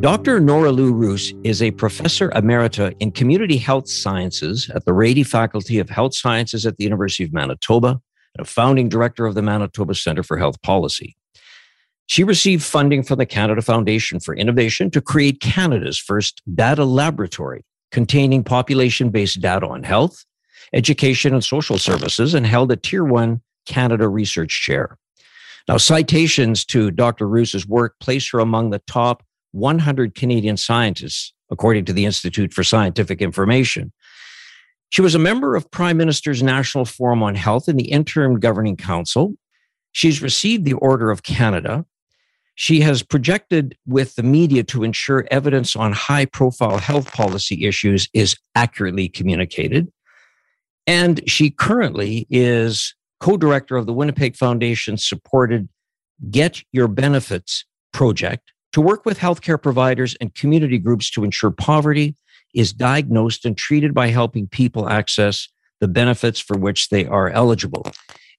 Dr. Noralou Roos is a professor emerita in community health sciences at the Rady Faculty of Health Sciences at the University of Manitoba and a founding director of the Manitoba Center for Health Policy. She received funding from the Canada Foundation for Innovation to create Canada's first data laboratory containing population based data on health, education, and social services, and held a Tier 1 Canada Research Chair. Now, citations to Dr. Roos's work place her among the top 100 Canadian scientists, according to the Institute for Scientific Information. She was a member of Prime Minister's National Forum on Health in the Interim Governing Council. She's received the Order of Canada. She has projected with the media to ensure evidence on high profile health policy issues is accurately communicated. And she currently is co director of the Winnipeg Foundation supported Get Your Benefits project, to work with healthcare providers and community groups to ensure poverty is diagnosed and treated by helping people access the benefits for which they are eligible.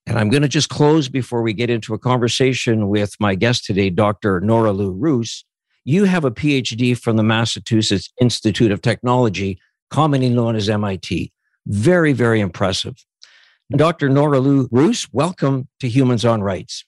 And I'm going to just close before we get into a conversation with my guest today, Dr. Noralou Roos. You have a PhD from the Massachusetts Institute of Technology, commonly known as MIT. Very, very impressive. Dr. Noralou Roos, welcome to Humans on Rights.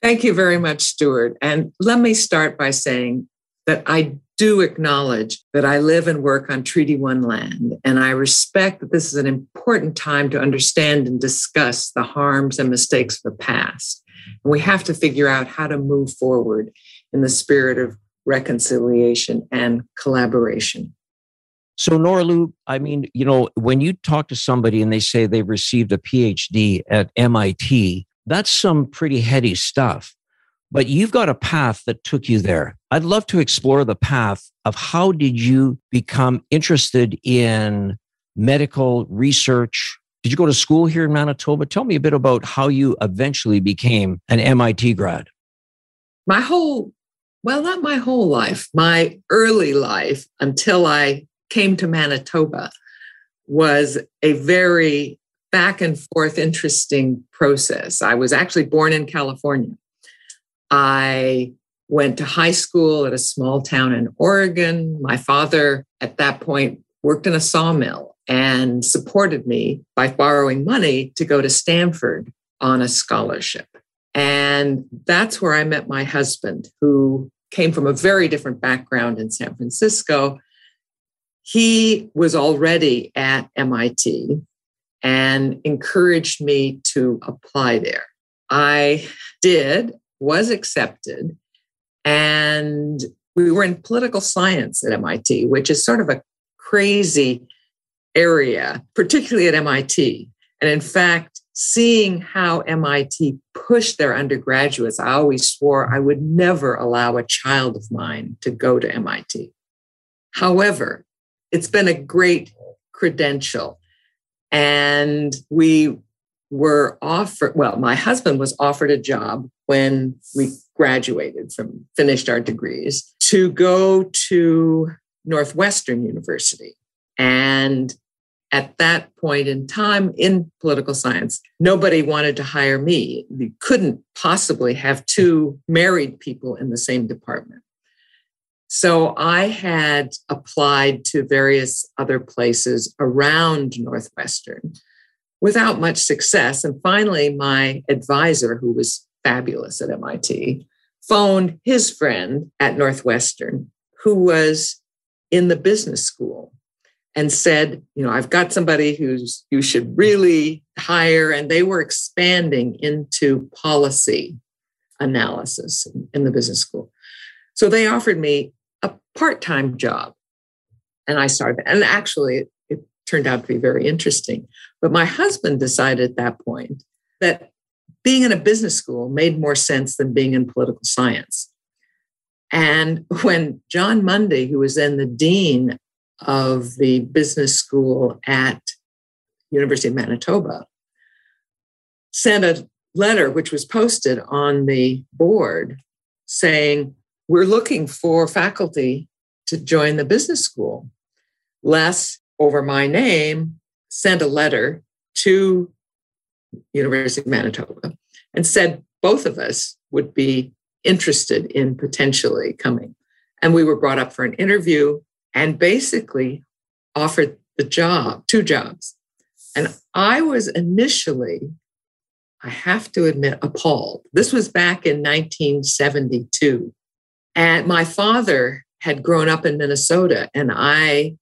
Thank you very much, Stuart. And let me start by saying that I do acknowledge that I live and work on Treaty One land, and I respect that this is an important time to understand and discuss the harms and mistakes of the past. And we have to figure out how to move forward in the spirit of reconciliation and collaboration. So, Noralou, I mean, you know, when you talk to somebody and they say they've received a PhD at MIT, that's some pretty heady stuff. But you've got a path that took you there. I'd love to explore the path of how did you become interested in medical research? Did you go to school here in Manitoba? Tell me a bit about how you eventually became an MIT grad. My whole, well, not my whole life, my early life until I came to Manitoba was a very back and forth interesting process. I was actually born in California. I went to high school at a small town in Oregon. My father, at that point, worked in a sawmill and supported me by borrowing money to go to Stanford on a scholarship. And that's where I met my husband, who came from a very different background in San Francisco. He was already at MIT and encouraged me to apply there. I did, was accepted, and we were in political science at MIT, which is sort of a crazy area, particularly at MIT. And in fact, seeing how MIT pushed their undergraduates, I always swore I would never allow a child of mine to go to MIT. However, it's been a great credential and we were offered, well, my husband was offered a job when we graduated from finished our degrees to go to Northwestern University. And at that point in time in political science, nobody wanted to hire me. You couldn't possibly have two married people in the same department. So I had applied to various other places around Northwestern without much success. And finally, my advisor, who was fabulous at MIT, phoned his friend at Northwestern, who was in the business school, and said, You know, I've got somebody who's you should really hire. And they were expanding into policy analysis in the business school. So they offered me a part time job. And I started, and actually, it, turned out to be very interesting. But my husband decided at that point that being in a business school made more sense than being in political science. And when John Mundy, who was then the dean of the business school at University of Manitoba, sent a letter which was posted on the board saying, We're looking for faculty to join the business school. Les, over my name, sent a letter to University of Manitoba and said both of us would be interested in potentially coming. And we were brought up for an interview and basically offered the job, two jobs. And I was initially, I have to admit, appalled. This was back in 1972. And my father had grown up in Minnesota, and I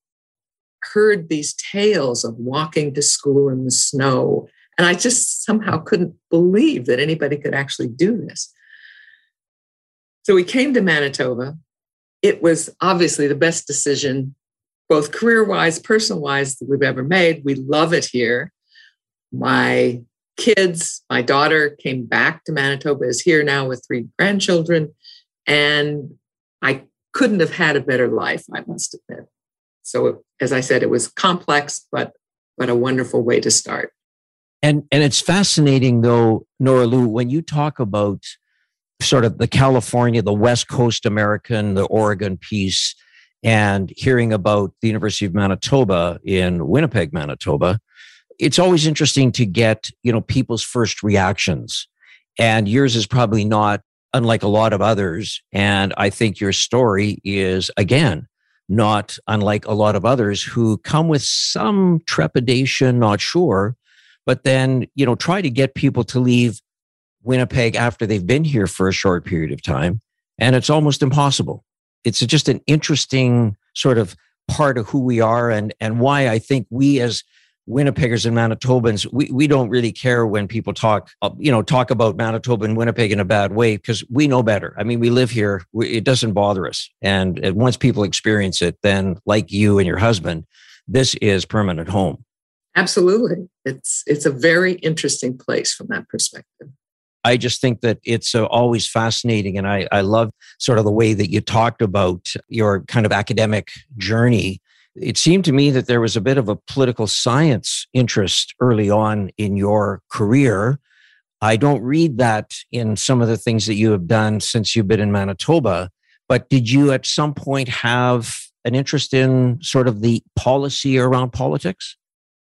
heard these tales of walking to school in the snow. And I just somehow couldn't believe that anybody could actually do this. So we came to Manitoba. It was obviously the best decision, both career wise, personal wise, that we've ever made. We love it here. My kids, my daughter came back to Manitoba, is here now with three grandchildren. And I couldn't have had a better life, I must admit. So, as I said, it was complex, but but a wonderful way to start. And and it's fascinating though, Noralou, when you talk about sort of the California, the West Coast American, the Oregon piece, and hearing about the University of Manitoba in Winnipeg, Manitoba, it's always interesting to get, you know, people's first reactions. And yours is probably not unlike a lot of others. And I think your story is, again, not unlike a lot of others who come with some trepidation, not sure, but then, you know, try to get people to leave Winnipeg after they've been here for a short period of time. And it's almost impossible. It's just an interesting sort of part of who we are and, and why I think we as Winnipeggers and Manitobans, we, we don't really care when people talk, uh, you know, talk about Manitoba and Winnipeg in a bad way because we know better. I mean, we live here. We, it doesn't bother us. And once people experience it, then like you and your husband, this is permanent home. Absolutely. It's, it's a very interesting place from that perspective. I just think that it's uh, always fascinating. And I, I love sort of the way that you talked about your kind of academic journey. It seemed to me that there was a bit of a political science interest early on in your career. I don't read that in some of the things that you have done since you've been in Manitoba. But did you at some point have an interest in sort of the policy around politics?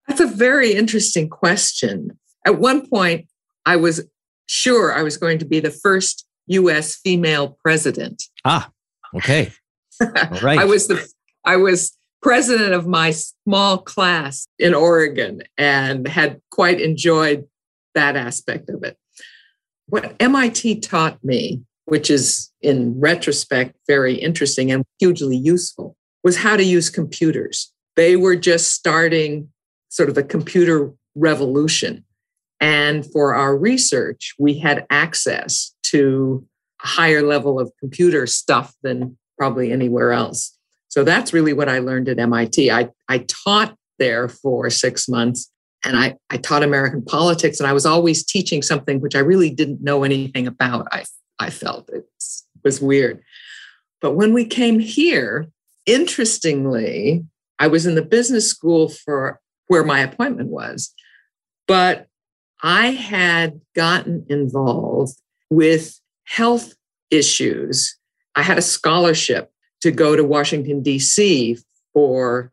That's a very interesting question. At one point, I was sure I was going to be the first US female president. Ah, okay. All right. I was the I was president of my small class in Oregon and had quite enjoyed that aspect of it. What MIT taught me, which is in retrospect very interesting and hugely useful, was how to use computers. They were just starting sort of the computer revolution. And for our research, we had access to a higher level of computer stuff than probably anywhere else. So that's really what I learned at MIT. I, I taught there for six months and I, I taught American politics, and I was always teaching something which I really didn't know anything about. I, I felt it was weird. But when we came here, interestingly, I was in the business school for where my appointment was, but I had gotten involved with health issues. I had a scholarship to go to Washington, D.C. for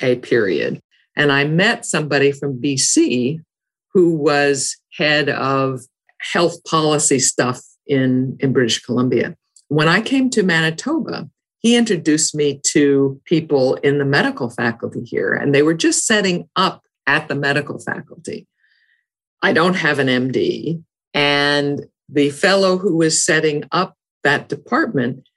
a period. And I met somebody from BC who was head of health policy stuff in, in British Columbia. When I came to Manitoba, he introduced me to people in the medical faculty here, and they were just setting up at the medical faculty. I don't have an MD. And the fellow who was setting up that department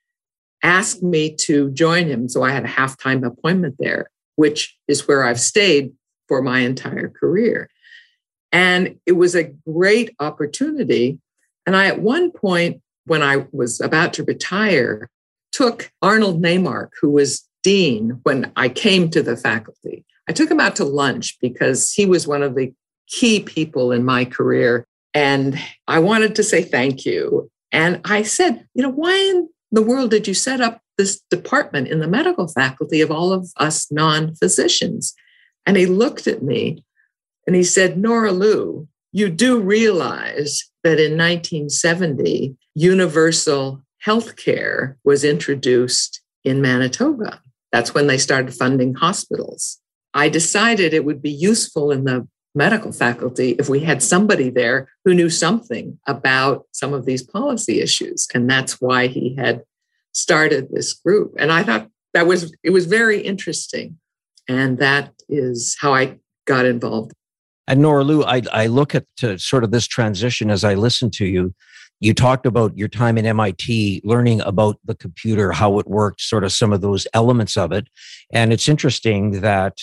asked me to join him. So I had a half time appointment there, which is where I've stayed for my entire career. And it was a great opportunity. And I, at one point, when I was about to retire, took Arnold Naimark, who was dean when I came to the faculty. I took him out to lunch because he was one of the key people in my career. And I wanted to say thank you. And I said, you know, why in the world did you set up this department in the medical faculty of all of us non physicians? And he looked at me and he said, Noralou, you do realize that in 1970, universal health care was introduced in Manitoba. That's when they started funding hospitals. I decided it would be useful in the medical faculty if we had somebody there who knew something about some of these policy issues. And that's why he had started this group. And I thought that was, it was very interesting. And that is how I got involved. And Nora Lou, I, I look at sort of this transition as I listen to you. You talked about your time in MIT, learning about the computer, how it worked, sort of some of those elements of it. And it's interesting that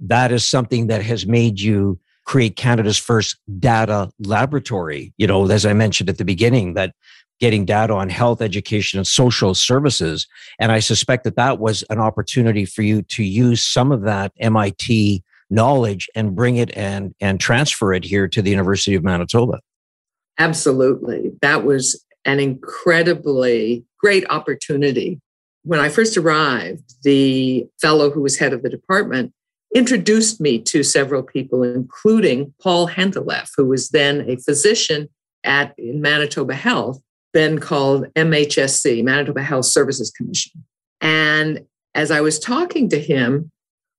that is something that has made you create Canada's first data laboratory. You know, as I mentioned at the beginning, that getting data on health, education, and social services. And I suspect that that was an opportunity for you to use some of that MIT knowledge and bring it and, and transfer it here to the University of Manitoba. Absolutely. That was an incredibly great opportunity. When I first arrived, the fellow who was head of the department introduced me to several people, including Paul Henteleff, who was then a physician at in Manitoba Health, then called MHSC, Manitoba Health Services Commission. And as I was talking to him,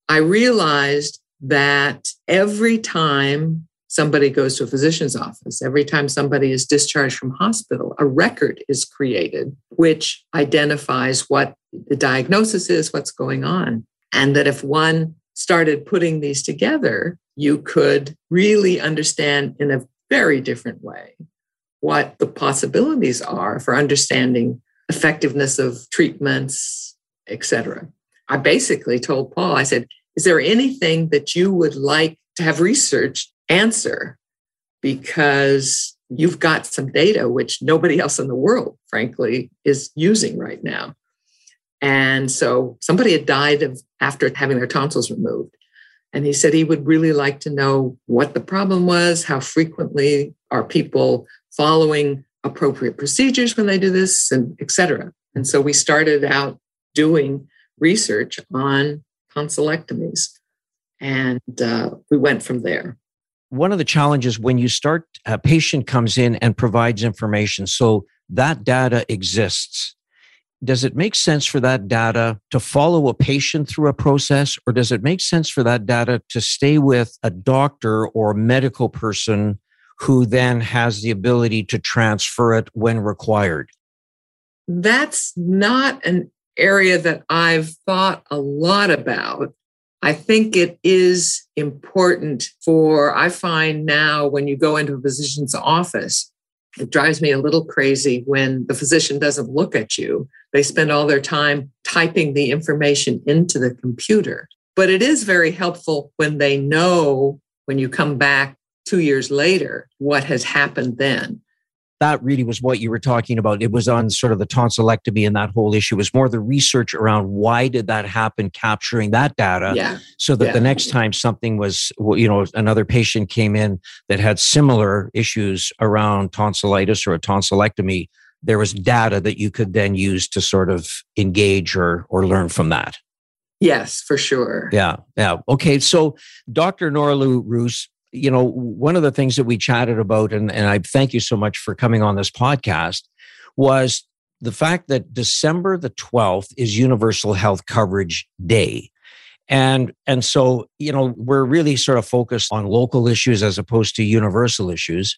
I realized that every time somebody goes to a physician's office, every time somebody is discharged from hospital, a record is created which identifies what the diagnosis is, what's going on. And that if one started putting these together, you could really understand in a very different way what the possibilities are for understanding effectiveness of treatments, etc. I basically told Paul, I said, is there anything that you would like to have research answer? Because you've got some data which nobody else in the world, frankly, is using right now. And so somebody had died of, after having their tonsils removed. And he said he would really like to know what the problem was, how frequently are people following appropriate procedures when they do this, and et cetera. And so we started out doing research on tonsillectomies. And uh, we went from there. One of the challenges when you start, a patient comes in and provides information. So that data exists does it make sense for that data to follow a patient through a process, or does it make sense for that data to stay with a doctor or medical person who then has the ability to transfer it when required? That's not an area that I've thought a lot about. I think it is important for, I find now when you go into a physician's office, it drives me a little crazy when the physician doesn't look at you. They spend all their time typing the information into the computer. But it is very helpful when they know when you come back two years later what has happened then that really was what you were talking about. It was on sort of the tonsillectomy and that whole issue. It was more the research around why did that happen, capturing that data, yeah. so that yeah. the next time something was, you know, another patient came in that had similar issues around tonsillitis or a tonsillectomy, there was data that you could then use to sort of engage or or learn from that. Yes, for sure. Yeah, yeah. Okay, so Dr. noralou Roos, you know, one of the things that we chatted about, and, and I thank you so much for coming on this podcast, was the fact that December the 12th is Universal Health Coverage Day. And, and so, you know, we're really sort of focused on local issues as opposed to universal issues.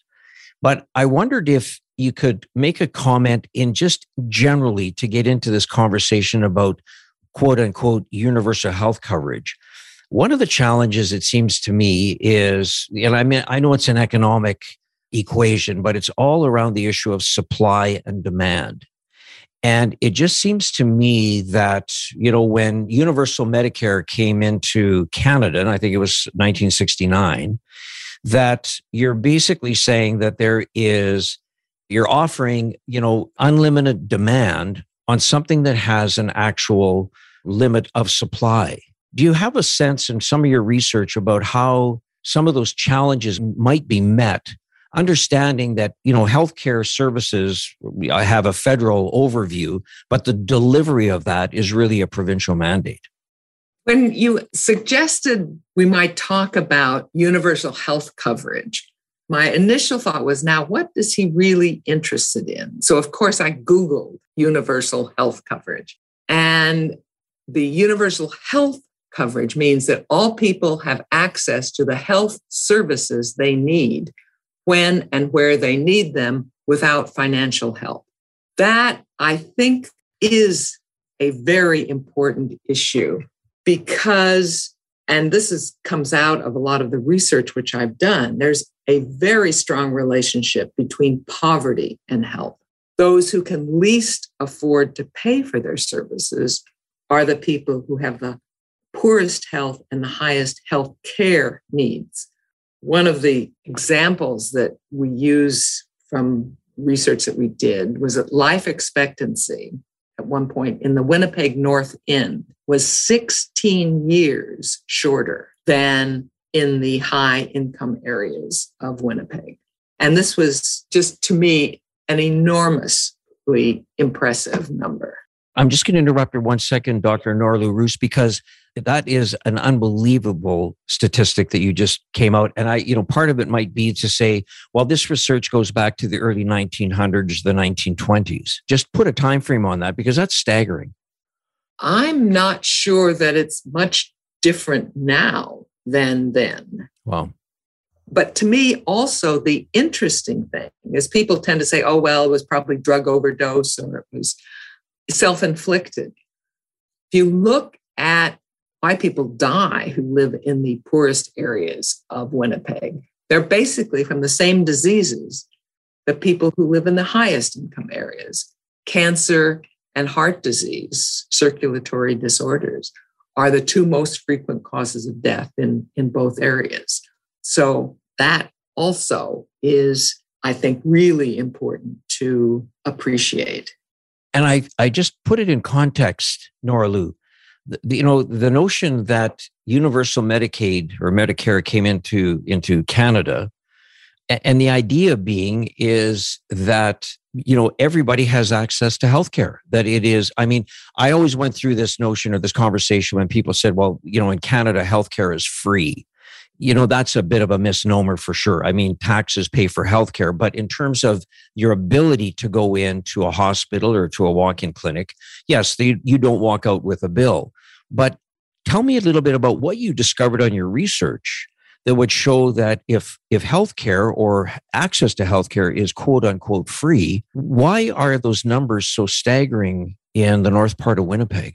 But I wondered if you could make a comment in just generally to get into this conversation about quote unquote universal health coverage. One of the challenges, it seems to me, is, and I mean, I know it's an economic equation, but it's all around the issue of supply and demand. And it just seems to me that, you know, when universal Medicare came into Canada, and I think it was 1969, that you're basically saying that there is, you're offering, you know, unlimited demand on something that has an actual limit of supply. Do you have a sense in some of your research about how some of those challenges might be met? Understanding that you know healthcare services i have a federal overview but the delivery of that is really a provincial mandate. When you suggested we might talk about universal health coverage my initial thought was now what is he really interested in? So of course i googled universal health coverage. And the universal health coverage means that all people have access to the health services they need when and where they need them without financial help. That, I think, is a very important issue because and this is comes out of a lot of the research which I've done there's a very strong relationship between poverty and health those who can least afford to pay for their services are the people who have the poorest health and the highest health care needs. One of the examples that we use from research that we did was that life expectancy at one point in the Winnipeg North End was 16 years shorter than in the high income areas of Winnipeg. And this was just to me an enormously impressive number. I'm just going to interrupt for one second, Dr. Nora Roos, because that is an unbelievable statistic that you just came out. And I, you know, part of it might be to say, well, this research goes back to the early 1900s, the 1920s. Just put a time frame on that because that's staggering. I'm not sure that it's much different now than then. Wow. But to me, also, the interesting thing is people tend to say, oh, well, it was probably drug overdose or it was self inflicted. If you look at why people die who live in the poorest areas of Winnipeg, they're basically from the same diseases that people who live in the highest income areas cancer and heart disease, circulatory disorders, are the two most frequent causes of death in, in both areas. So that also is, I think, really important to appreciate and I, I just put it in context, Noralou. The, you know, the notion that universal Medicaid or Medicare came into, into Canada, and the idea being is that you know everybody has access to healthcare that it is i mean i always went through this notion or this conversation when people said well you know in canada healthcare is free you know that's a bit of a misnomer for sure. I mean taxes pay for healthcare but in terms of your ability to go into a hospital or to a walk-in clinic yes they, you don't walk out with a bill. But tell me a little bit about what you discovered on your research that would show that if if healthcare or access to healthcare is quote unquote free why are those numbers so staggering in the north part of winnipeg?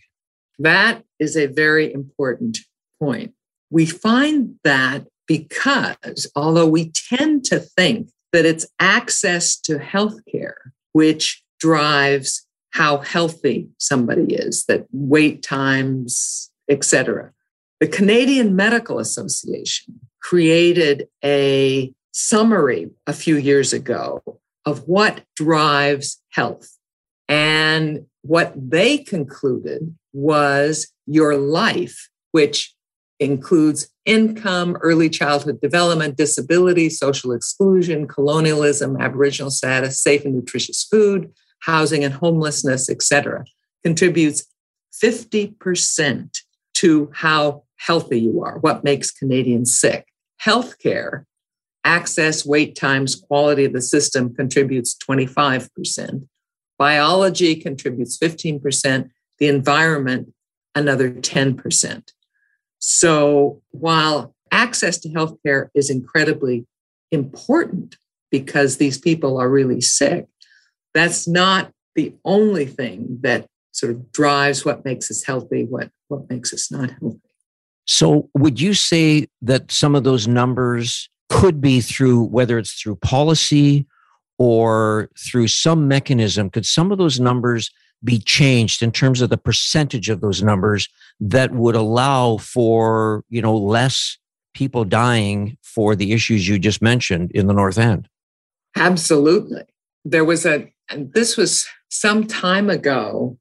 That is a very important point we find that because although we tend to think that it's access to healthcare which drives how healthy somebody is, that wait times, etc. The Canadian Medical Association created a summary a few years ago of what drives health. And what they concluded was your life, which includes income, early childhood development, disability, social exclusion, colonialism, Aboriginal status, safe and nutritious food, housing and homelessness, etc., contributes 50% to how healthy you are, what makes Canadians sick. Healthcare, access, wait times, quality of the system contributes 25%. Biology contributes 15%. The environment, another 10%. So while access to healthcare is incredibly important because these people are really sick, that's not the only thing that sort of drives what makes us healthy, what, what makes us not healthy. So, would you say that some of those numbers could be through whether it's through policy or through some mechanism? Could some of those numbers be changed in terms of the percentage of those numbers that would allow for you know less people dying for the issues you just mentioned in the north end absolutely there was a and this was some time ago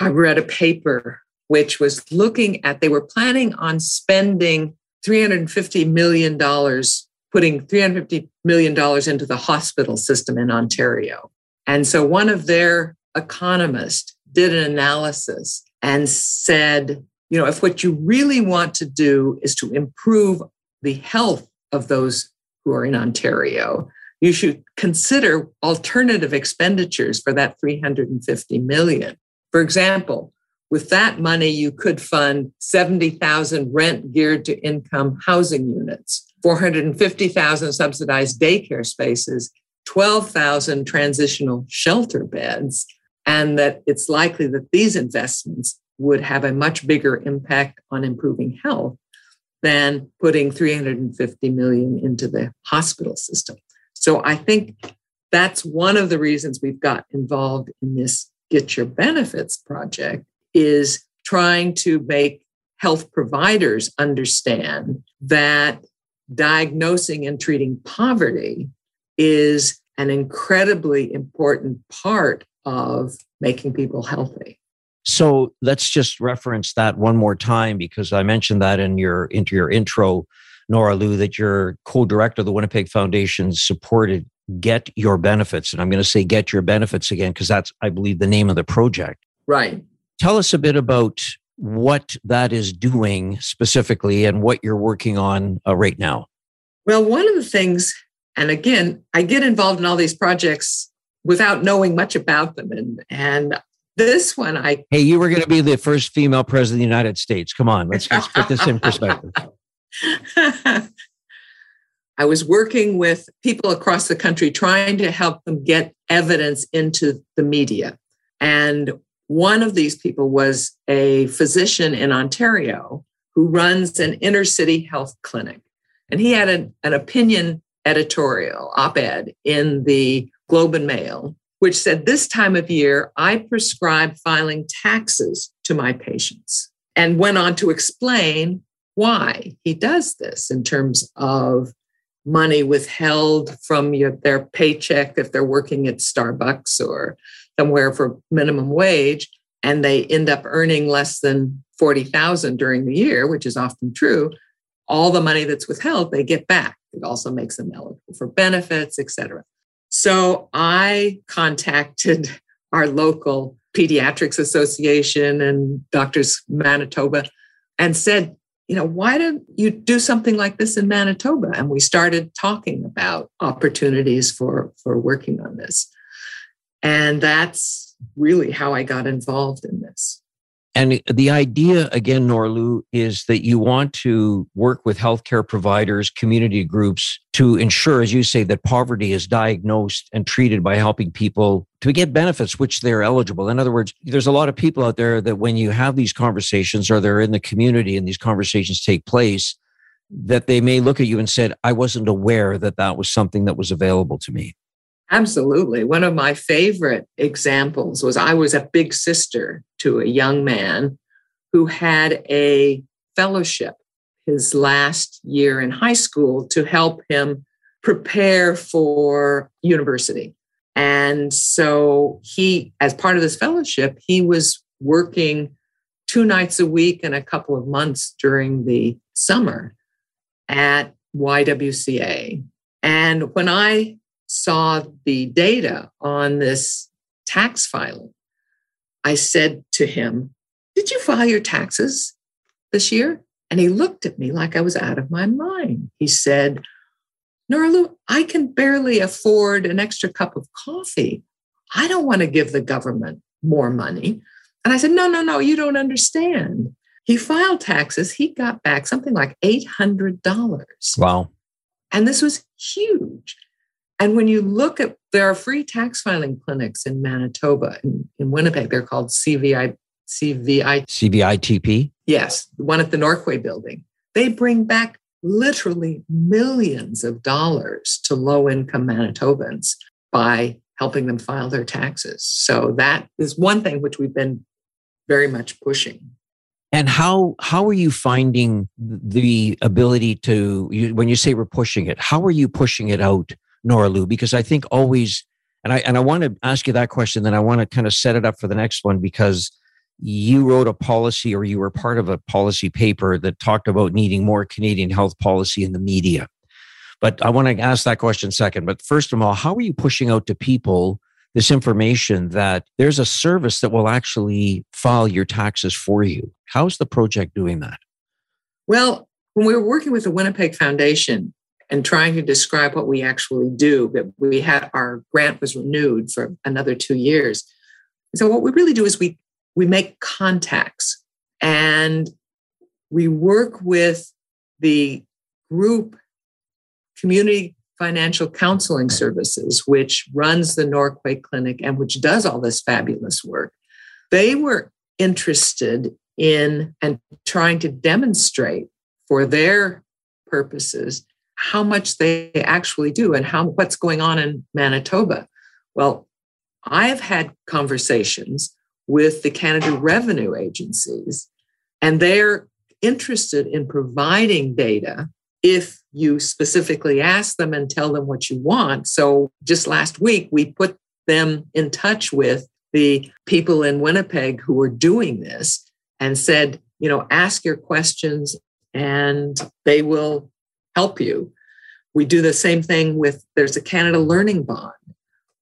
i read a paper which was looking at they were planning on spending 350 million dollars putting $350 million into the hospital system in Ontario. And so one of their economists did an analysis and said, you know, if what you really want to do is to improve the health of those who are in Ontario, you should consider alternative expenditures for that 350 million. For example, with that money, you could fund 70,000 rent geared to income housing units, 450,000 subsidized daycare spaces, 12,000 transitional shelter beds, and that it's likely that these investments would have a much bigger impact on improving health than putting 350 million into the hospital system. So I think that's one of the reasons we've got involved in this Get Your Benefits project is trying to make health providers understand that diagnosing and treating poverty is an incredibly important part of making people healthy. So let's just reference that one more time because I mentioned that in your into your intro, Noralou, that you're co-director of the Winnipeg Foundation supported Get Your Benefits. And I'm going to say Get Your Benefits again because that's, I believe, the name of the project. Right. Tell us a bit about what that is doing specifically and what you're working on uh, right now. Well, one of the things, and again, I get involved in all these projects without knowing much about them. And, and this one, I. Hey, you were going to be the first female president of the United States. Come on, let's, let's put this in perspective. I was working with people across the country trying to help them get evidence into the media. And one of these people was a physician in Ontario who runs an inner city health clinic. And he had an, an opinion editorial, op ed in the Globe and Mail, which said, This time of year, I prescribe filing taxes to my patients, and went on to explain why he does this in terms of money withheld from your, their paycheck if they're working at Starbucks or somewhere for minimum wage and they end up earning less than 40,000 during the year, which is often true, all the money that's withheld they get back. It also makes them eligible for benefits, et cetera. So I contacted our local pediatrics association and Doctors Manitoba and said, you know, why don't you do something like this in Manitoba? And we started talking about opportunities for, for working on this. And that's really how I got involved in this. And the idea, again, Noralou, is that you want to work with healthcare providers, community groups to ensure, as you say, that poverty is diagnosed and treated by helping people to get benefits which they're eligible. In other words, there's a lot of people out there that when you have these conversations or they're in the community and these conversations take place, that they may look at you and said, I wasn't aware that that was something that was available to me. Absolutely. One of my favorite examples was I was a big sister to a young man who had a fellowship his last year in high school to help him prepare for university. And so he, as part of this fellowship, he was working two nights a week and a couple of months during the summer at YWCA. And when I saw the data on this tax filing, I said to him, Did you file your taxes this year? And he looked at me like I was out of my mind. He said, Noralou, I can barely afford an extra cup of coffee. I don't want to give the government more money. And I said, No, no, no, you don't understand. He filed taxes. He got back something like $800. Wow. And this was huge. And when you look at, there are free tax filing clinics in Manitoba, in, in Winnipeg, they're called CVI, CVI. CVITP? Yes, one at the Norquay building. They bring back literally millions of dollars to low income Manitobans by helping them file their taxes. So that is one thing which we've been very much pushing. And how how are you finding the ability to you, when you say we're pushing it? How are you pushing it out Noralou, because I think always, and I and I want to ask you that question. Then I want to kind of set it up for the next one because you wrote a policy or you were part of a policy paper that talked about needing more Canadian health policy in the media. But I want to ask that question second. But first of all, how are you pushing out to people this information that there's a service that will actually file your taxes for you? How's the project doing that? Well, when we were working with the Winnipeg Foundation and trying to describe what we actually do, but we had our grant was renewed for another two years. So what we really do is we we make contacts and we work with the group community financial counseling services which runs the norquay clinic and which does all this fabulous work they were interested in and trying to demonstrate for their purposes how much they actually do and how what's going on in manitoba well i've had conversations with the canada revenue agencies and they're interested in providing data if you specifically ask them and tell them what you want. So just last week, we put them in touch with the people in Winnipeg who were doing this and said, you know, ask your questions and they will help you. We do the same thing with there's a Canada Learning Bond,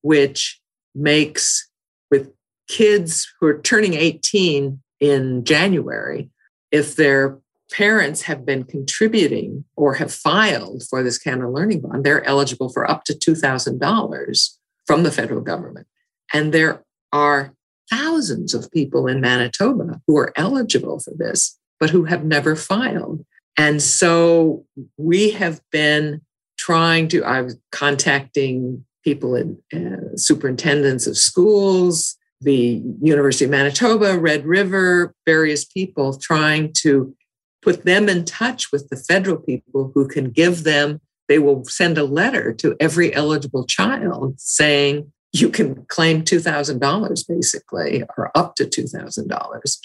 which makes with kids who are turning 18 in January, if their parents have been contributing or have filed for this Canada Learning Bond, they're eligible for up to $2,000 from the federal government. And there are thousands of people in Manitoba who are eligible for this, but who have never filed. And so we have been trying to, I'm contacting people in uh, superintendents of schools, the University of Manitoba, Red River, various people trying to put them in touch with the federal people who can give them, they will send a letter to every eligible child saying, you can claim $2,000 basically, or up to $2,000.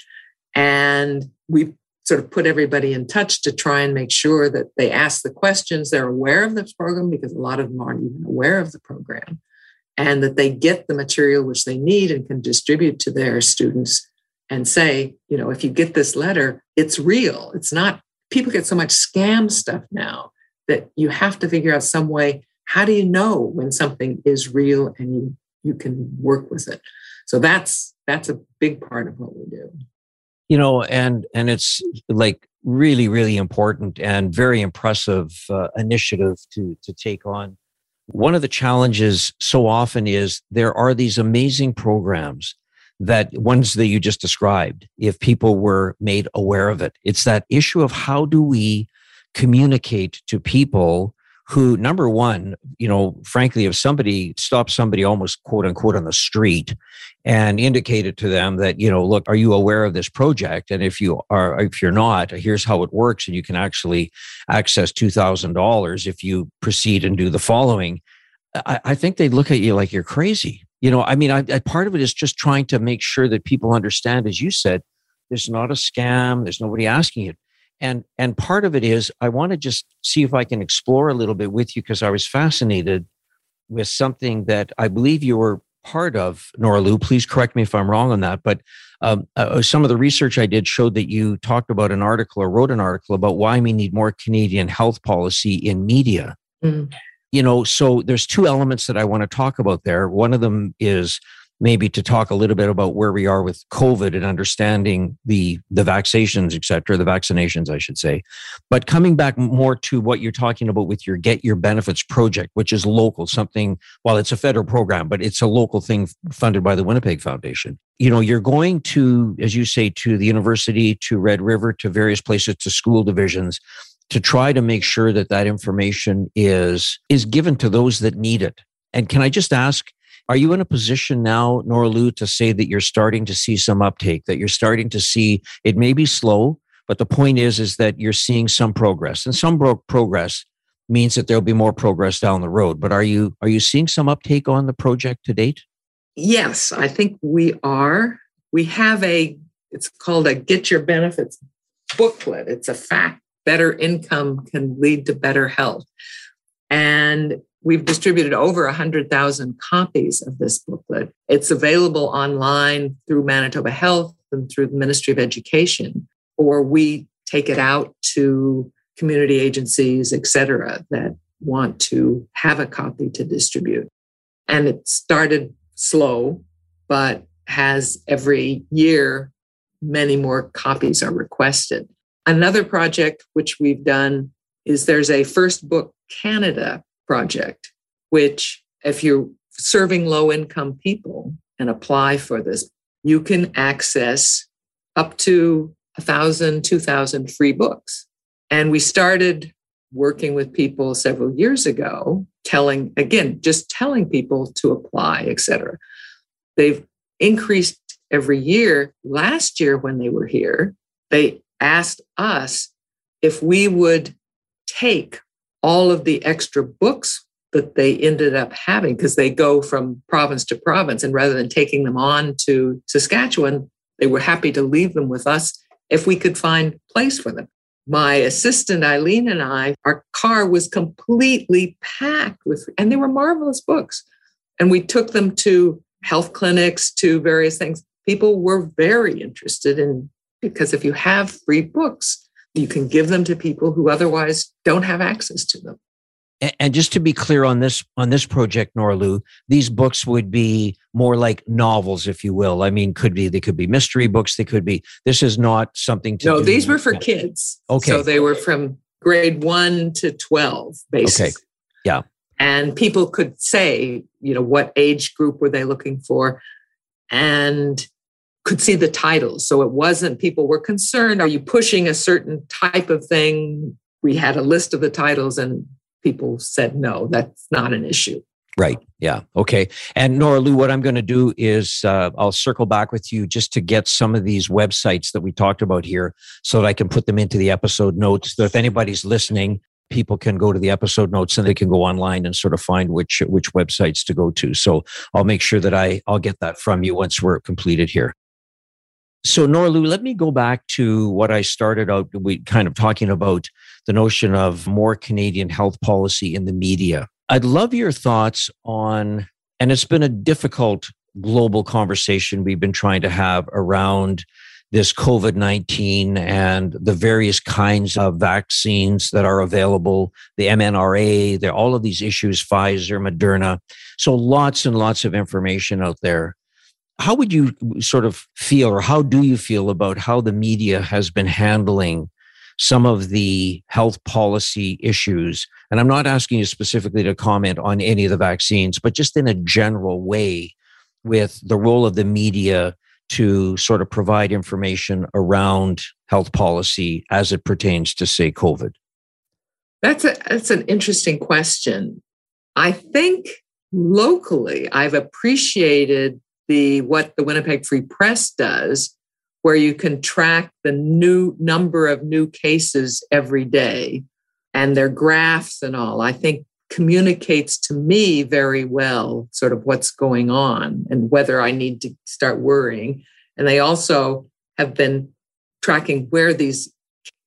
And we sort of put everybody in touch to try and make sure that they ask the questions, they're aware of this program because a lot of them aren't even aware of the program, and that they get the material which they need and can distribute to their students and say, you know, if you get this letter, it's real. It's not, people get so much scam stuff now that you have to figure out some way. How do you know when something is real and you, you can work with it? So that's that's a big part of what we do. You know, and and it's like really really important and very impressive uh, initiative to to take on. One of the challenges so often is there are these amazing programs that ones that you just described, if people were made aware of it, it's that issue of how do we communicate to people who, number one, you know, frankly, if somebody stops somebody almost quote unquote on the street and indicated to them that, you know, look, are you aware of this project? And if you are, if you're not, here's how it works. And you can actually access $2,000 if you proceed and do the following. I, I think they'd look at you like you're crazy you know i mean I, I, part of it is just trying to make sure that people understand as you said there's not a scam there's nobody asking it and and part of it is i want to just see if i can explore a little bit with you because i was fascinated with something that i believe you were part of noralou. Please correct me if i'm wrong on that but um, uh, some of the research i did showed that you talked about an article or wrote an article about why we need more canadian health policy in media. Mm. You know, so there's two elements that I want to talk about there. One of them is maybe to talk a little bit about where we are with COVID and understanding the the vaccinations, et cetera, the vaccinations, I should say. But coming back more to what you're talking about with your Get Your Benefits project, which is local, something, well, it's a federal program, but it's a local thing funded by the Winnipeg Foundation. You know, you're going to, as you say, to the university, to Red River, to various places, to school divisions to try to make sure that that information is is given to those that need it. And can I just ask, are you in a position now, Noralou, to say that you're starting to see some uptake, that you're starting to see it may be slow, but the point is is that you're seeing some progress, and some progress means that there'll be more progress down the road. But are you are you seeing some uptake on the project to date? Yes, I think we are. We have a it's called a Get Your Benefits booklet. It's a fact better income can lead to better health. And we've distributed over 100,000 copies of this booklet. It's available online through Manitoba Health and through the Ministry of Education, or we take it out to community agencies, et cetera, that want to have a copy to distribute. And it started slow, but has every year many more copies are requested. Another project which we've done is there's a First Book Canada project, which, if you're serving low income people and apply for this, you can access up to a thousand, two thousand free books. And we started working with people several years ago, telling, again, just telling people to apply, et cetera. They've increased every year. Last year, when they were here, they asked us if we would take all of the extra books that they ended up having because they go from province to province. And rather than taking them on to Saskatchewan, they were happy to leave them with us if we could find place for them. My assistant Eileen and I, our car was completely packed with, and they were marvelous books. And we took them to health clinics, to various things. People were very interested in because if you have free books, you can give them to people who otherwise don't have access to them. And just to be clear on this on this project, Noralou, these books would be more like novels, if you will. I mean, could be they could be mystery books. They could be. This is not something to. No, these were for kids. Okay, so they were from grade one to twelve, basically. Okay, yeah. And people could say, you know, what age group were they looking for, and could see the titles. So it wasn't people were concerned, are you pushing a certain type of thing? We had a list of the titles and people said no, that's not an issue. Right. Yeah. Okay. And Noralou, what I'm going to do is uh, I'll circle back with you just to get some of these websites that we talked about here so that I can put them into the episode notes. So if anybody's listening, people can go to the episode notes and they can go online and sort of find which which websites to go to. So I'll make sure that I I'll get that from you once we're completed here. So, Noralou, let me go back to what I started out we kind of talking about the notion of more Canadian health policy in the media. I'd love your thoughts on, and it's been a difficult global conversation we've been trying to have around this COVID 19 and the various kinds of vaccines that are available, the mRNA, all of these issues, Pfizer, Moderna. So lots and lots of information out there how would you sort of feel, or how do you feel about how the media has been handling some of the health policy issues? And I'm not asking you specifically to comment on any of the vaccines, but just in a general way with the role of the media to sort of provide information around health policy as it pertains to, say, COVID? That's a that's an interesting question. I think locally, I've appreciated the what the Winnipeg Free Press does, where you can track the new number of new cases every day and their graphs and all, I think communicates to me very well sort of what's going on and whether I need to start worrying. And they also have been tracking where these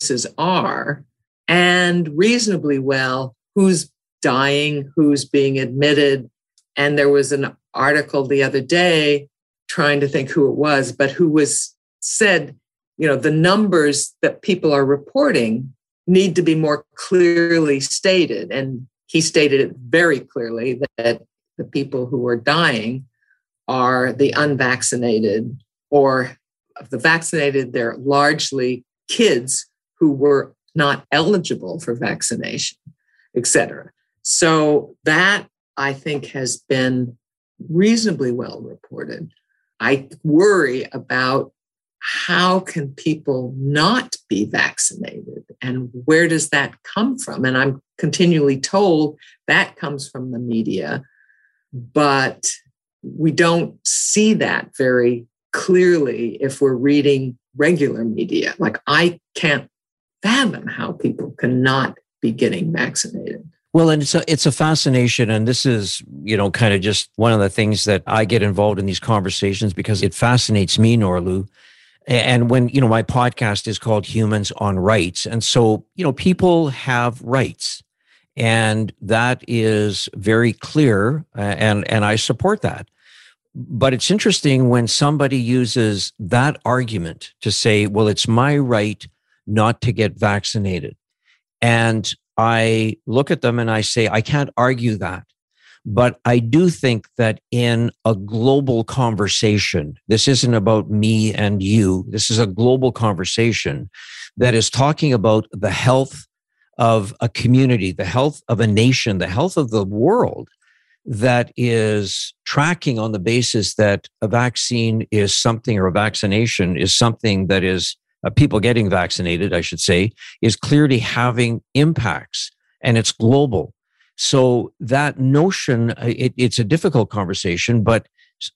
cases are and reasonably well who's dying, who's being admitted. And there was an article the other day trying to think who it was, but who was said, you know, the numbers that people are reporting need to be more clearly stated. And he stated it very clearly that the people who are dying are the unvaccinated or the vaccinated, they're largely kids who were not eligible for vaccination, et cetera. So that I think has been reasonably well reported. I worry about how can people not be vaccinated and where does that come from? And I'm continually told that comes from the media, but we don't see that very clearly if we're reading regular media. Like I can't fathom how people cannot be getting vaccinated. Well, and it's a it's a fascination, and this is you know kind of just one of the things that I get involved in these conversations because it fascinates me, Noralou. And when you know my podcast is called Humans on Rights, and so you know people have rights, and that is very clear, and and I support that. But it's interesting when somebody uses that argument to say, "Well, it's my right not to get vaccinated." And I look at them and I say, I can't argue that. But I do think that in a global conversation, this isn't about me and you, this is a global conversation that is talking about the health of a community, the health of a nation, the health of the world that is tracking on the basis that a vaccine is something or a vaccination is something that is uh, people getting vaccinated, I should say, is clearly having impacts and it's global. So that notion, uh, it, it's a difficult conversation, but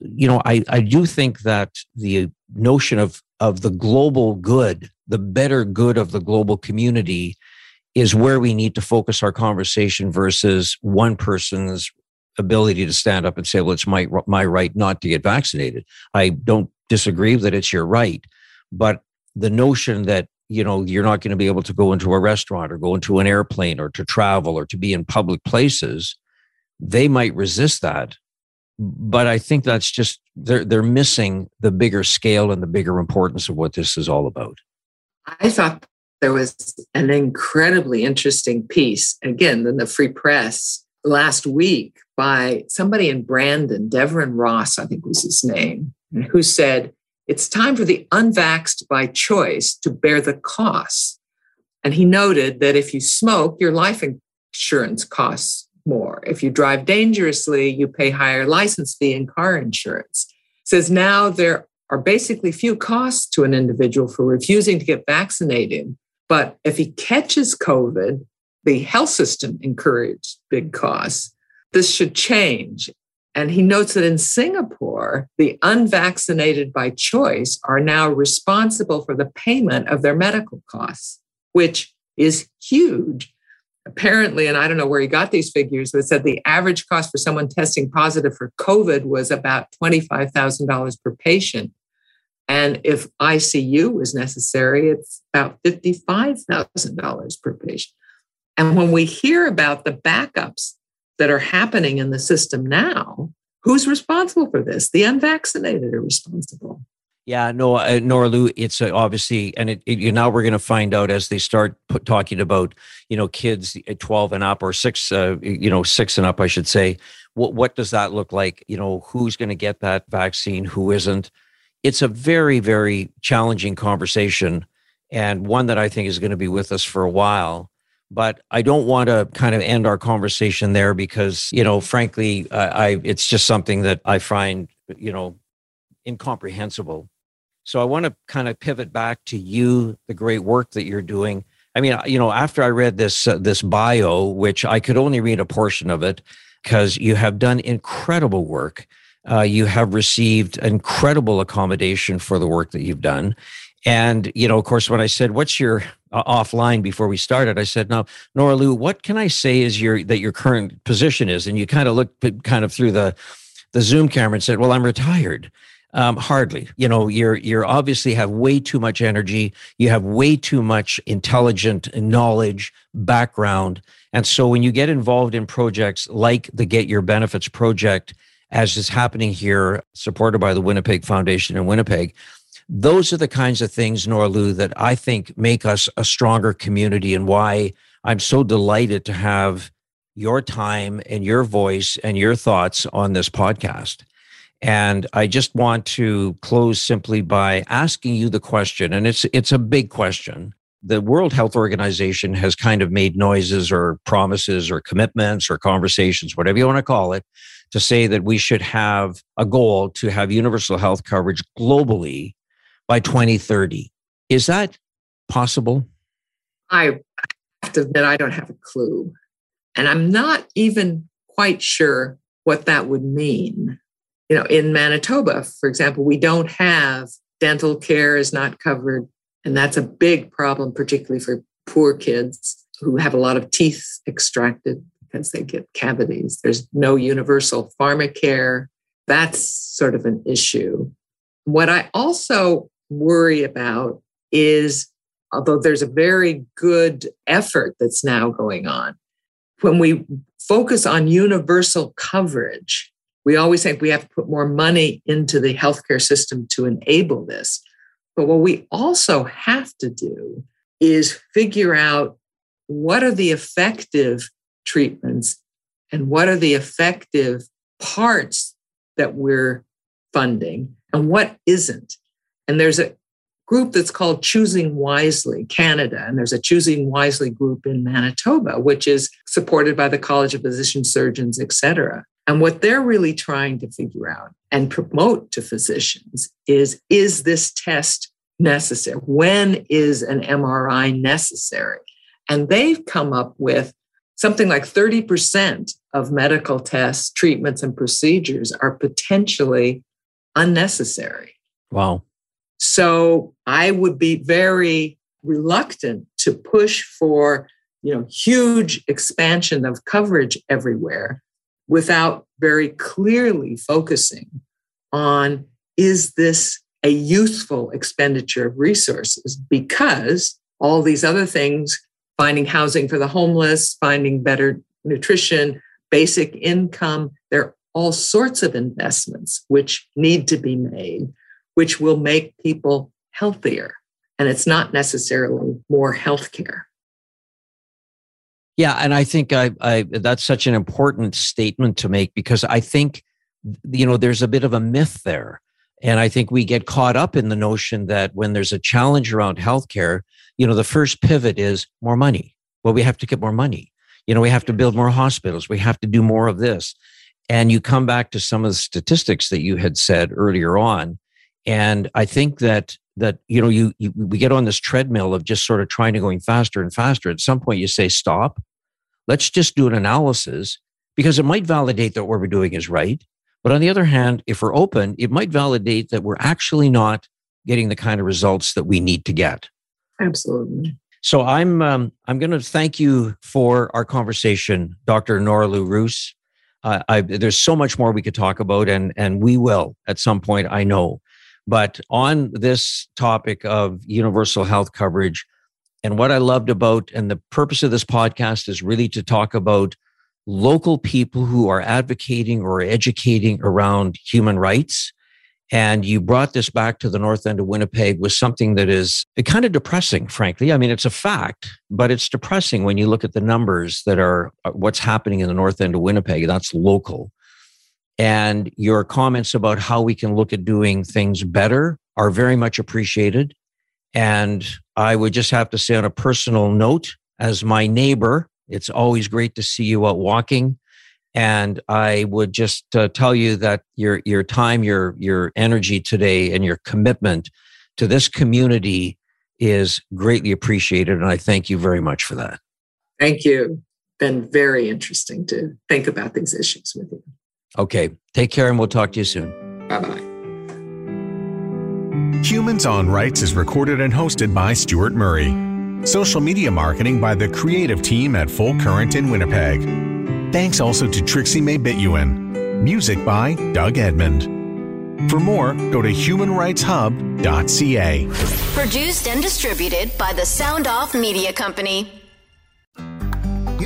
you know, I, I do think that the notion of of the global good, the better good of the global community, is where we need to focus our conversation versus one person's ability to stand up and say, "Well, it's my my right not to get vaccinated." I don't disagree that it's your right, but the notion that you know you're not going to be able to go into a restaurant or go into an airplane or to travel or to be in public places they might resist that. But i think that's just they're they're missing the bigger scale and the bigger importance of what this is all about. I thought there was an incredibly interesting piece again in the free press last week by somebody in brandon deveryn ross i think was his name who said it's time for the unvaxxed by choice to bear the costs. And he noted that if you smoke, your life insurance costs more. If you drive dangerously, you pay higher license fee and car insurance. says now there are basically few costs to an individual for refusing to get vaccinated. But if he catches COVID, the health system incurs big costs. This should change. And he notes that in Singapore, the unvaccinated by choice are now responsible for the payment of their medical costs, which is huge. Apparently, and I don't know where he got these figures, but said the average cost for someone testing positive for COVID was about $25,000 per patient. And if ICU was necessary, it's about $55,000 per patient. And when we hear about the backups that are happening in the system now, who's responsible for this? The unvaccinated are responsible. Yeah, no, uh, Noralou, it's uh, obviously, and it, it, now we're going to find out as they start put, talking about, you know, kids uh, 12 and up or six, uh, you know, six and up, I should say. What, what does that look like? You know, who's going to get that vaccine? Who isn't? It's a very, very challenging conversation and one that I think is going to be with us for a while but I don't want to kind of end our conversation there because you know, frankly, uh, I it's just something that I find you know incomprehensible. So I want to kind of pivot back to you, the great work that you're doing. I mean, you know, after I read this uh, this bio, which I could only read a portion of it, because you have done incredible work. Uh, you have received incredible accommodation for the work that you've done. And, you know, of course, when I said, what's your uh, offline before we started, I said, now, Noralou, what can I say is your, that your current position is? And you kind of looked kind of through the, the Zoom camera and said, well, I'm retired. Um, hardly. You know, you're you're obviously have way too much energy. You have way too much intelligent knowledge, background, and so when you get involved in projects like the Get Your Benefits project, as is happening here, supported by the Winnipeg Foundation in Winnipeg, those are the kinds of things, Noralou, that I think make us a stronger community and why I'm so delighted to have your time and your voice and your thoughts on this podcast. And I just want to close simply by asking you the question, and it's it's a big question. The World Health Organization has kind of made noises or promises or commitments or conversations, whatever you want to call it, to say that we should have a goal to have universal health coverage globally by 2030. Is that possible? I have to admit, I don't have a clue. And I'm not even quite sure what that would mean. You know, in Manitoba, for example, we don't have dental care is not covered. And that's a big problem, particularly for poor kids who have a lot of teeth extracted because they get cavities. There's no universal pharmacare. That's sort of an issue. What I also worry about is although there's a very good effort that's now going on, when we focus on universal coverage, we always think we have to put more money into the healthcare system to enable this. But what we also have to do is figure out what are the effective treatments and what are the effective parts that we're funding and what isn't. And there's a group that's called Choosing Wisely Canada, and there's a Choosing Wisely group in Manitoba, which is supported by the College of Physician Surgeons, et cetera. And what they're really trying to figure out and promote to physicians is is this test necessary? When is an MRI necessary? And they've come up with something like 30% of medical tests, treatments, and procedures are potentially unnecessary. Wow. So I would be very reluctant to push for you know huge expansion of coverage everywhere without very clearly focusing on is this a useful expenditure of resources? Because all these other things finding housing for the homeless finding better nutrition basic income there are all sorts of investments which need to be made which will make people healthier and it's not necessarily more health care yeah, and I think I, I that's such an important statement to make because I think you know there's a bit of a myth there, and I think we get caught up in the notion that when there's a challenge around healthcare, you know, the first pivot is more money. Well, we have to get more money. You know, we have to build more hospitals. We have to do more of this. And you come back to some of the statistics that you had said earlier on, and I think that that you know you, you we get on this treadmill of just sort of trying to going faster and faster. At some point, you say stop Let's just do an analysis because it might validate that what we're doing is right. But on the other hand, if we're open, it might validate that we're actually not getting the kind of results that we need to get. Absolutely. So I'm um, I'm going to thank you for our conversation, Dr. Noralou Roos. Uh, I, there's so much more we could talk about, and and we will at some point, I know. But on this topic of universal health coverage, and what I loved about, and the purpose of this podcast is really to talk about local people who are advocating or educating around human rights. And you brought this back to the north end of Winnipeg with something that is kind of depressing, frankly. I mean, it's a fact, but it's depressing when you look at the numbers that are uh, what's happening in the north end of Winnipeg. That's local. And your comments about how we can look at doing things better are very much appreciated. And I would just have to say, on a personal note, as my neighbor, it's always great to see you out walking. And I would just uh, tell you that your your time, your your energy today, and your commitment to this community is greatly appreciated, and I thank you very much for that. Thank you. Been very interesting to think about these issues with you. Okay, take care, and we'll talk to you soon. Bye bye. Humans on Rights is recorded and hosted by Stuart Murray. Social media marketing by the creative team at Full Current in Winnipeg. Thanks also to Trixie May Bituin. Music by Doug Edmond. For more, go to humanrightshub.ca. Produced and distributed by the Sound Off Media Company.